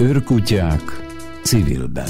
Őrkutyák civilben.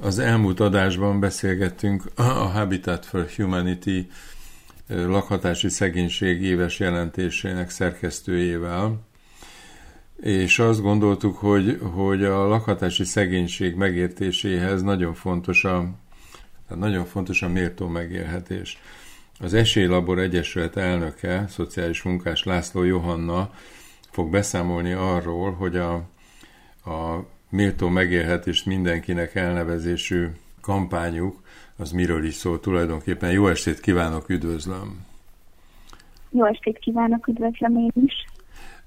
Az elmúlt adásban beszélgettünk a Habitat for Humanity lakhatási szegénység éves jelentésének szerkesztőjével, és azt gondoltuk, hogy, hogy a lakhatási szegénység megértéséhez nagyon fontos a, nagyon fontos a méltó megélhetés. Az Esélylabor Egyesület elnöke, szociális munkás László Johanna fog beszámolni arról, hogy a, a méltó megélhetést mindenkinek elnevezésű kampányuk, az miről is szól tulajdonképpen. Jó estét kívánok, üdvözlöm! Jó estét kívánok, üdvözlöm én is!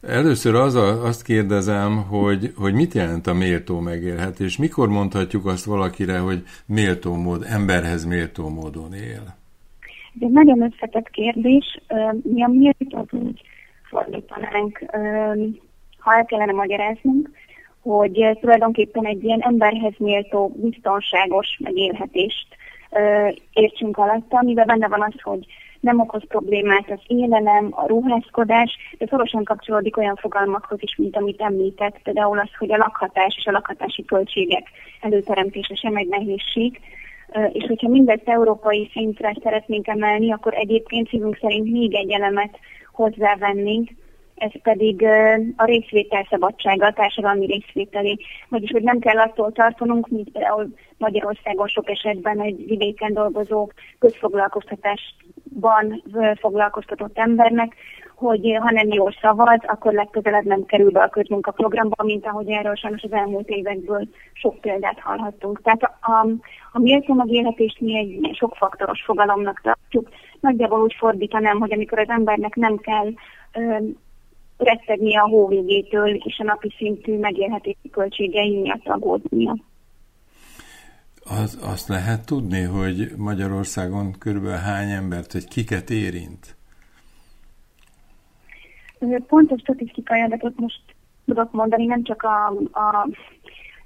Először az a, azt kérdezem, hogy, hogy mit jelent a méltó megélhetés? Mikor mondhatjuk azt valakire, hogy méltó mód, emberhez méltó módon él? Ez egy nagyon összetett kérdés. Mi a méltót úgy fordítanánk, ha el kellene magyaráznunk, hogy tulajdonképpen egy ilyen emberhez méltó, biztonságos megélhetést értsünk alatta, amiben benne van az, hogy nem okoz problémát az élelem, a ruházkodás, de szorosan kapcsolódik olyan fogalmakhoz is, mint amit említett, például az, hogy a lakhatás és a lakhatási költségek előteremtése sem egy nehézség, és hogyha mindezt európai szintre szeretnénk emelni, akkor egyébként szívünk szerint még egy elemet hozzávennénk, ez pedig a részvétel szabadsága, a társadalmi részvételé. Vagyis, hogy nem kell attól tartanunk, mint például Magyarországon sok esetben egy vidéken dolgozó közfoglalkoztatásban foglalkoztatott embernek, hogy ha nem jól szavaz, akkor legközelebb nem kerül be a közmunkaprogramba, mint ahogy erről sajnos az elmúlt évekből sok példát hallhattunk. Tehát a, a, a méltó megélhetést mi egy sokfaktoros fogalomnak tartjuk. Nagyjából úgy fordítanám, hogy amikor az embernek nem kell ö, rettegni a hóvégétől és a napi szintű megélhetési költségei miatt aggódnia. Az, azt lehet tudni, hogy Magyarországon körülbelül hány embert, hogy kiket érint? Pontos statisztikai adatot most tudok mondani, nem csak a, a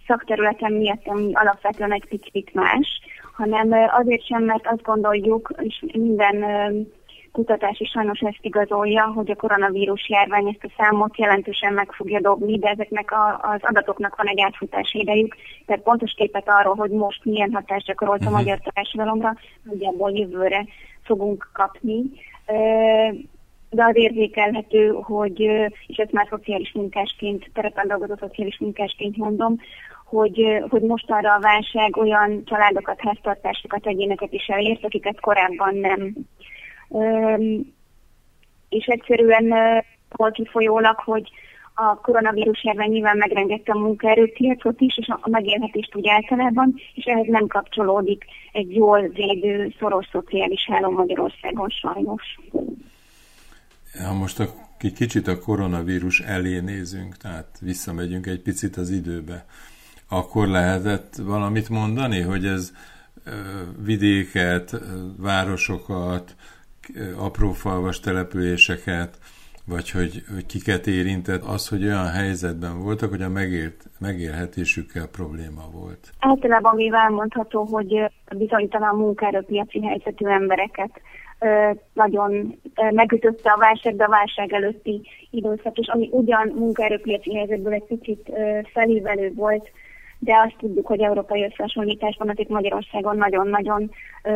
szakterületen miatt, ami alapvetően egy picit más, hanem azért sem, mert azt gondoljuk, és minden kutatás is sajnos ezt igazolja, hogy a koronavírus járvány ezt a számot jelentősen meg fogja dobni, de ezeknek a, az adatoknak van egy átfutási idejük, tehát pontos képet arról, hogy most milyen hatást gyakorolt a uh-huh. magyar társadalomra, nagyjából jövőre fogunk kapni. De az érzékelhető, hogy, és ezt már szociális munkásként, terepen dolgozó szociális munkásként mondom, hogy, hogy most arra a válság olyan családokat, háztartásokat, egyéneket is elért, akiket korábban nem és egyszerűen volt kifolyólag, hogy a koronavírus járvány nyilván megrengette a munkaerőpiacot is, és a megélhetést úgy általában, és ehhez nem kapcsolódik egy jól védő, szoros szociális háló Magyarországon sajnos. Ja, most a, kicsit a koronavírus elé nézünk, tehát visszamegyünk egy picit az időbe. Akkor lehetett valamit mondani, hogy ez vidéket, városokat, apró falvas településeket, vagy hogy, hogy kiket érintett, az, hogy olyan helyzetben voltak, hogy a megélt, megélhetésükkel probléma volt. Általában mivel elmondható, hogy bizonytalan munkaerőpiaci helyzetű embereket nagyon megütötte a válság, de a válság előtti időszak, és ami ugyan munkaerőpiaci helyzetből egy picit felívelő volt, de azt tudjuk, hogy európai összehasonlításban azért Magyarországon nagyon-nagyon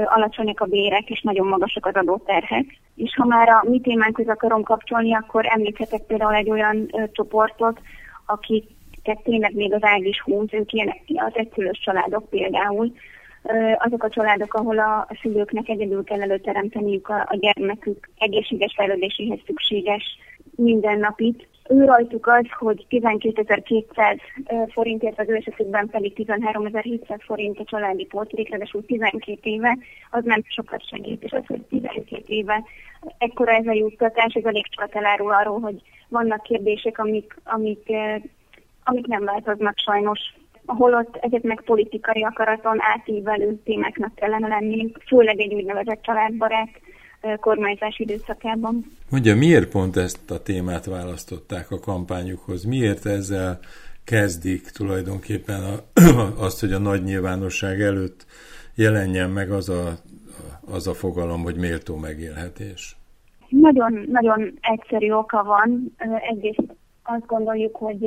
alacsonyak a bérek, és nagyon magasak az adóterhek. És ha már a mi témánkhoz akarom kapcsolni, akkor említhetek például egy olyan csoportot, akiket tényleg még az ág is húz, ők ilyen az egyszülős családok például, azok a családok, ahol a, szülőknek egyedül kell előteremteniük a, a gyermekük egészséges fejlődéséhez szükséges mindennapit, ő rajtuk az, hogy 12.200 forintért, az ő esetükben pedig 13.700 forint a családi pótlék, ráadásul 12 éve, az nem sokat segít, és az, hogy 12 éve ekkora ez a juttatás, ez elég sokat elárul arról, hogy vannak kérdések, amik, amik, amik nem változnak sajnos holott ezeknek politikai akaraton átívelő témáknak kellene lenni, főleg egy úgynevezett családbarát kormányzás időszakában. Mondja, miért pont ezt a témát választották a kampányukhoz? Miért ezzel kezdik tulajdonképpen a, azt, hogy a nagy nyilvánosság előtt jelenjen meg az a, az a fogalom, hogy méltó megélhetés? Nagyon, nagyon egyszerű oka van. Egyrészt azt gondoljuk, hogy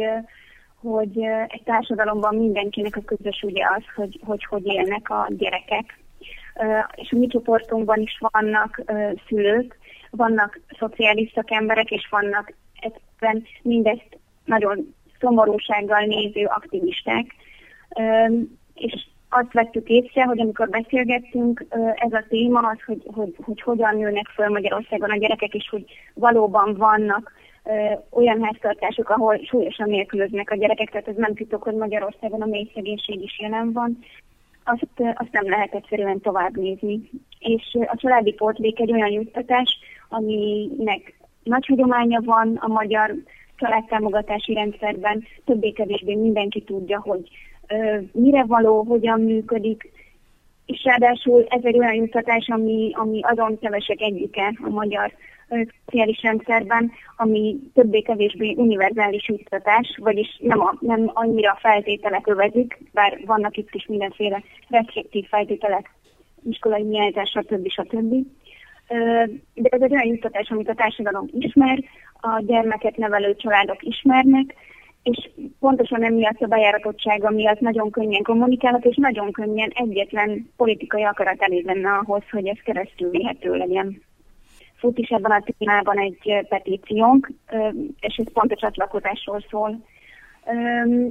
hogy egy társadalomban mindenkinek a közös ugye az, hogy hogy, hogy élnek a gyerekek. És a mi csoportunkban is vannak szülők, vannak szociális szakemberek, és vannak egyszerűen mindezt nagyon szomorúsággal néző aktivisták. És azt vettük észre, hogy amikor beszélgettünk, ez a téma az, hogy, hogy, hogy hogyan nőnek föl Magyarországon a gyerekek, és hogy valóban vannak olyan háztartások, ahol súlyosan nélkülöznek a gyerekek, tehát ez nem titok, hogy Magyarországon a mély szegénység is jelen van, azt, azt nem lehet egyszerűen tovább nézni. És a családi portlék egy olyan juttatás, aminek nagy hagyománya van a magyar családtámogatási rendszerben, többé-kevésbé mindenki tudja, hogy mire való, hogyan működik, és ráadásul ez egy olyan juttatás, ami, ami azon kevesek egyike a magyar szociális rendszerben, ami többé-kevésbé univerzális juttatás, vagyis nem, a, nem annyira feltételek övezik, bár vannak itt is mindenféle restriktív feltételek, iskolai nyelzás, stb. stb. De ez egy olyan juttatás, amit a társadalom ismer, a gyermeket nevelő családok ismernek, és pontosan emiatt a bejáratottsága miatt nagyon könnyen kommunikálnak, és nagyon könnyen egyetlen politikai akarat elég lenne ahhoz, hogy ez keresztül vihető legyen. Fut is ebben a témában egy petíciónk, és ez pont a csatlakozásról szól,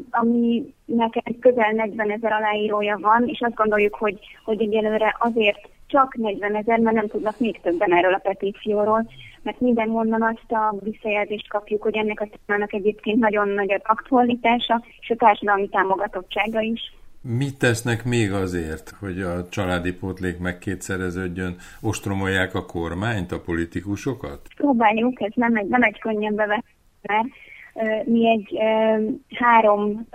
ami nekem közel 40 ezer aláírója van, és azt gondoljuk, hogy, hogy egyelőre azért csak 40 ezer, mert nem tudnak még többen erről a petícióról, mert mindenhonnan azt a visszajelzést kapjuk, hogy ennek a témának egyébként nagyon nagy aktualitása, és a társadalmi támogatottsága is. Mit tesznek még azért, hogy a családi pótlék megkétszereződjön? Ostromolják a kormányt, a politikusokat? Próbáljuk, ez nem egy, nem egy könnyen bevetni, mi egy három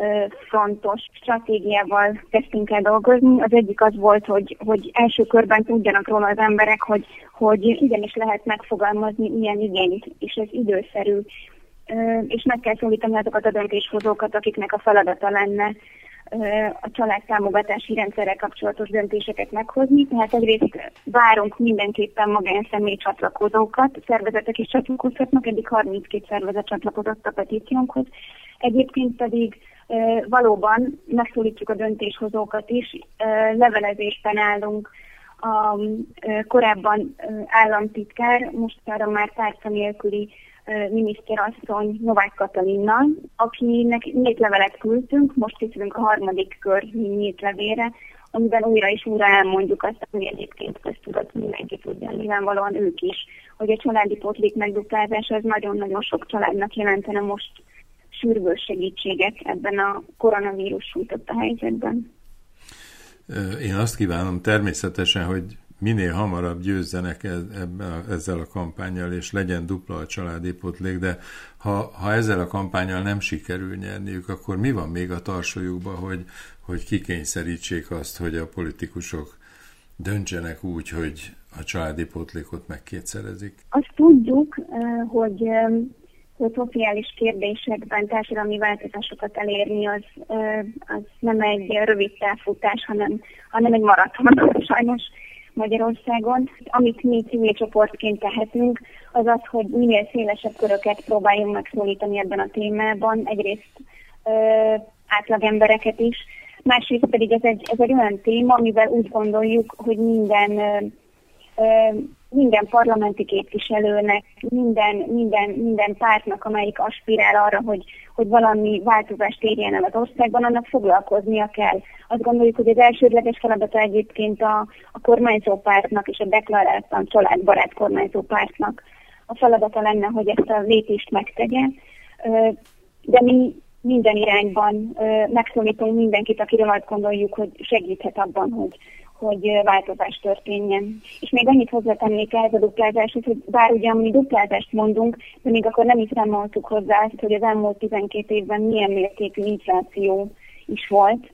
frontos stratégiával kezdtünk el dolgozni. Az egyik az volt, hogy, hogy első körben tudjanak róla az emberek, hogy, hogy igenis lehet megfogalmazni ilyen igényt, és ez időszerű. És meg kell szólítani azokat a döntéshozókat, akiknek a feladata lenne a családtámogatási rendszerrel kapcsolatos döntéseket meghozni. Tehát egyrészt várunk mindenképpen magánszemély csatlakozókat, szervezetek is csatlakozhatnak, eddig 32 szervezet csatlakozott a petíciónkhoz. Egyébként pedig valóban megszólítjuk a döntéshozókat is, levelezésben állunk a korábban államtitkár, most arra már tárca nélküli miniszterasszony Novák Katalinnal, akinek nyílt levelet küldtünk, most készülünk a harmadik kör nyílt levére, amiben újra és újra elmondjuk azt, ami egyébként köztudat mindenki tudja, nyilvánvalóan ők is, hogy a családi potlék megduplázása az nagyon-nagyon sok családnak jelentene most sürgős segítséget ebben a koronavírus sújtott a helyzetben. Én azt kívánom természetesen, hogy minél hamarabb győzzenek a, ezzel a kampányjal, és legyen dupla a családi potlék, de ha, ha ezzel a kampányjal nem sikerül nyerniük, akkor mi van még a tarsójukban, hogy, hogy kikényszerítsék azt, hogy a politikusok döntsenek úgy, hogy a családi potlékot megkétszerezik? Azt tudjuk, hogy hogy szociális kérdésekben társadalmi változásokat elérni, az, az nem egy rövid távfutás, hanem, hanem egy maraton sajnos Magyarországon. Amit mi civil csoportként tehetünk, az az, hogy minél szélesebb köröket próbáljunk megszólítani ebben a témában. Egyrészt ö, átlagembereket is, másrészt pedig ez egy, ez egy olyan téma, amivel úgy gondoljuk, hogy minden ö, ö, minden parlamenti képviselőnek, minden, minden, minden pártnak, amelyik aspirál arra, hogy, hogy valami változást érjen el az országban, annak foglalkoznia kell. Azt gondoljuk, hogy az elsődleges feladata egyébként a, a kormányzó pártnak és a deklaráltan családbarát kormányzó pártnak a feladata lenne, hogy ezt a lépést megtegye. De mi minden irányban megszólítunk mindenkit, akiről azt gondoljuk, hogy segíthet abban, hogy, hogy változás történjen. És még annyit hozzátennék ez a duplázáshoz, hogy bár ugyan mi duplázást mondunk, de még akkor nem is számoltuk hozzá azt, hogy az elmúlt 12 évben milyen mértékű infláció is volt.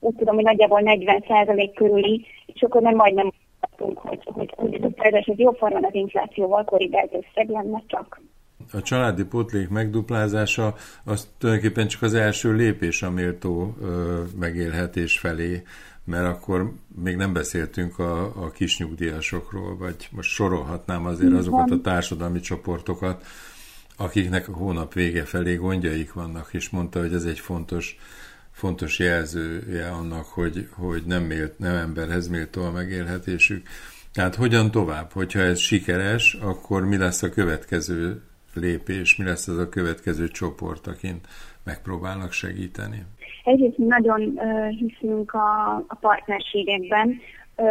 Úgy tudom, hogy nagyjából 40% körüli, és akkor nem majdnem mondtunk, hogy, hogy, hogy a duplázás az jobb formán az inflációval korrigált összeg lenne csak a családi pótlék megduplázása az tulajdonképpen csak az első lépés a méltó megélhetés felé mert akkor még nem beszéltünk a, a kisnyugdíjasokról, vagy most sorolhatnám azért azokat a társadalmi csoportokat, akiknek a hónap vége felé gondjaik vannak, és mondta, hogy ez egy fontos, fontos jelzője annak, hogy, hogy nem, mélt, nem emberhez méltó a megélhetésük. Tehát hogyan tovább? Hogyha ez sikeres, akkor mi lesz a következő lépés, mi lesz az a következő csoport, akin megpróbálnak segíteni? Egyrészt nagyon hiszünk a, a partnerségekben.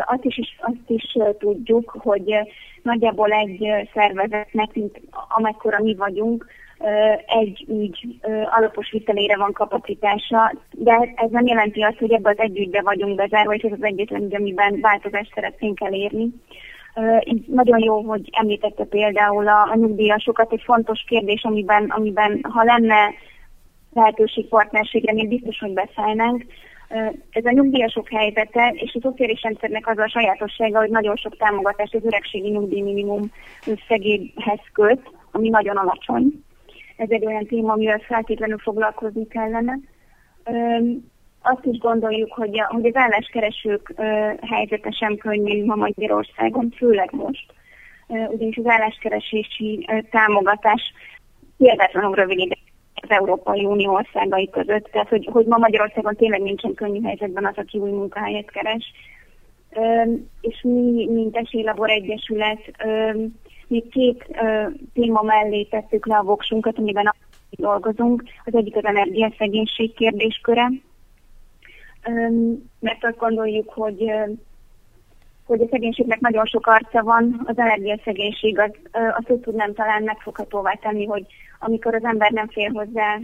Azt is, azt is tudjuk, hogy nagyjából egy szervezetnek, mint amekkora mi vagyunk, egy ügy alapos vitelére van kapacitása, de ez nem jelenti azt, hogy ebbe az egy ügybe vagyunk bezárva, és ez az egyetlen ügy, amiben változást szeretnénk elérni. Így nagyon jó, hogy említette például a, a nyugdíjasokat, egy fontos kérdés, amiben, amiben ha lenne lehetőség partnerségre, még biztos, hogy beszállnánk. Ez a nyugdíjasok helyzete, és a szociális rendszernek az a sajátossága, hogy nagyon sok támogatást az öregségi nyugdíj minimum összegéhez köt, ami nagyon alacsony. Ez egy olyan téma, amivel feltétlenül foglalkozni kellene. Azt is gondoljuk, hogy, a, hogy az álláskeresők helyzete sem könnyű ma Magyarországon, főleg most. Ugyanis az álláskeresési támogatás hihetetlenül rövid az Európai Unió országai között. Tehát, hogy, hogy ma Magyarországon tényleg nincsen könnyű helyzetben az, aki új munkahelyet keres. És mi, mint Esélylabor Egyesület, mi két téma mellé tettük le a voksunkat, amiben dolgozunk. Az egyik az energiaszegénység kérdésköre, mert azt gondoljuk, hogy hogy a szegénységnek nagyon sok arca van, az energiaszegénység az, azt úgy tudnám talán megfoghatóvá tenni, hogy amikor az ember nem fér hozzá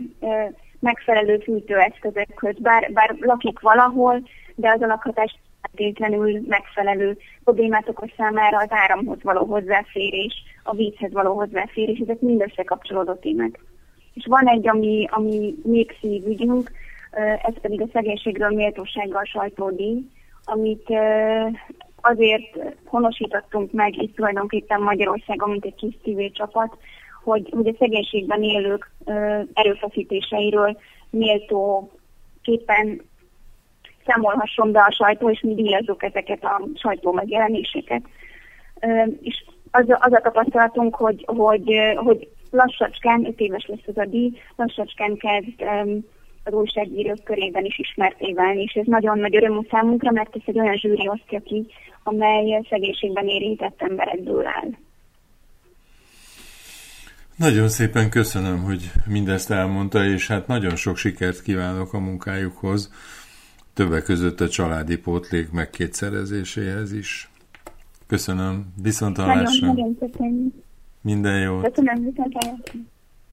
megfelelő fűtőeszközökhöz, bár, bár lakik valahol, de az a lakhatás feltétlenül megfelelő problémát okoz számára az áramhoz való hozzáférés, a vízhez való hozzáférés, ezek mind összekapcsolódó témák. És van egy, ami, ami még szívügyünk, ez pedig a szegénységről méltósággal sajtódíj, amit azért honosítottunk meg itt tulajdonképpen Magyarországon, mint egy kis civil csapat, hogy, hogy a szegénységben élők erőfeszítéseiről méltó képen számolhasson be a sajtó, és mi díjazzuk ezeket a sajtó megjelenéseket. És az, az a tapasztalatunk, hogy, hogy, hogy lassacskán, öt éves lesz az a díj, lassacskán kezd az újságírók körében is ismerté válni, és ez nagyon nagy öröm számunkra, mert ez egy olyan zsűri osztja ki, amely szegénységben érintett emberekből áll. Nagyon szépen köszönöm, hogy mindezt elmondta, és hát nagyon sok sikert kívánok a munkájukhoz, többek között a családi pótlék megkétszerezéséhez is. Köszönöm, viszont Nagyon, nagyon köszönöm. Minden jót. Köszönöm, viszont hallásra.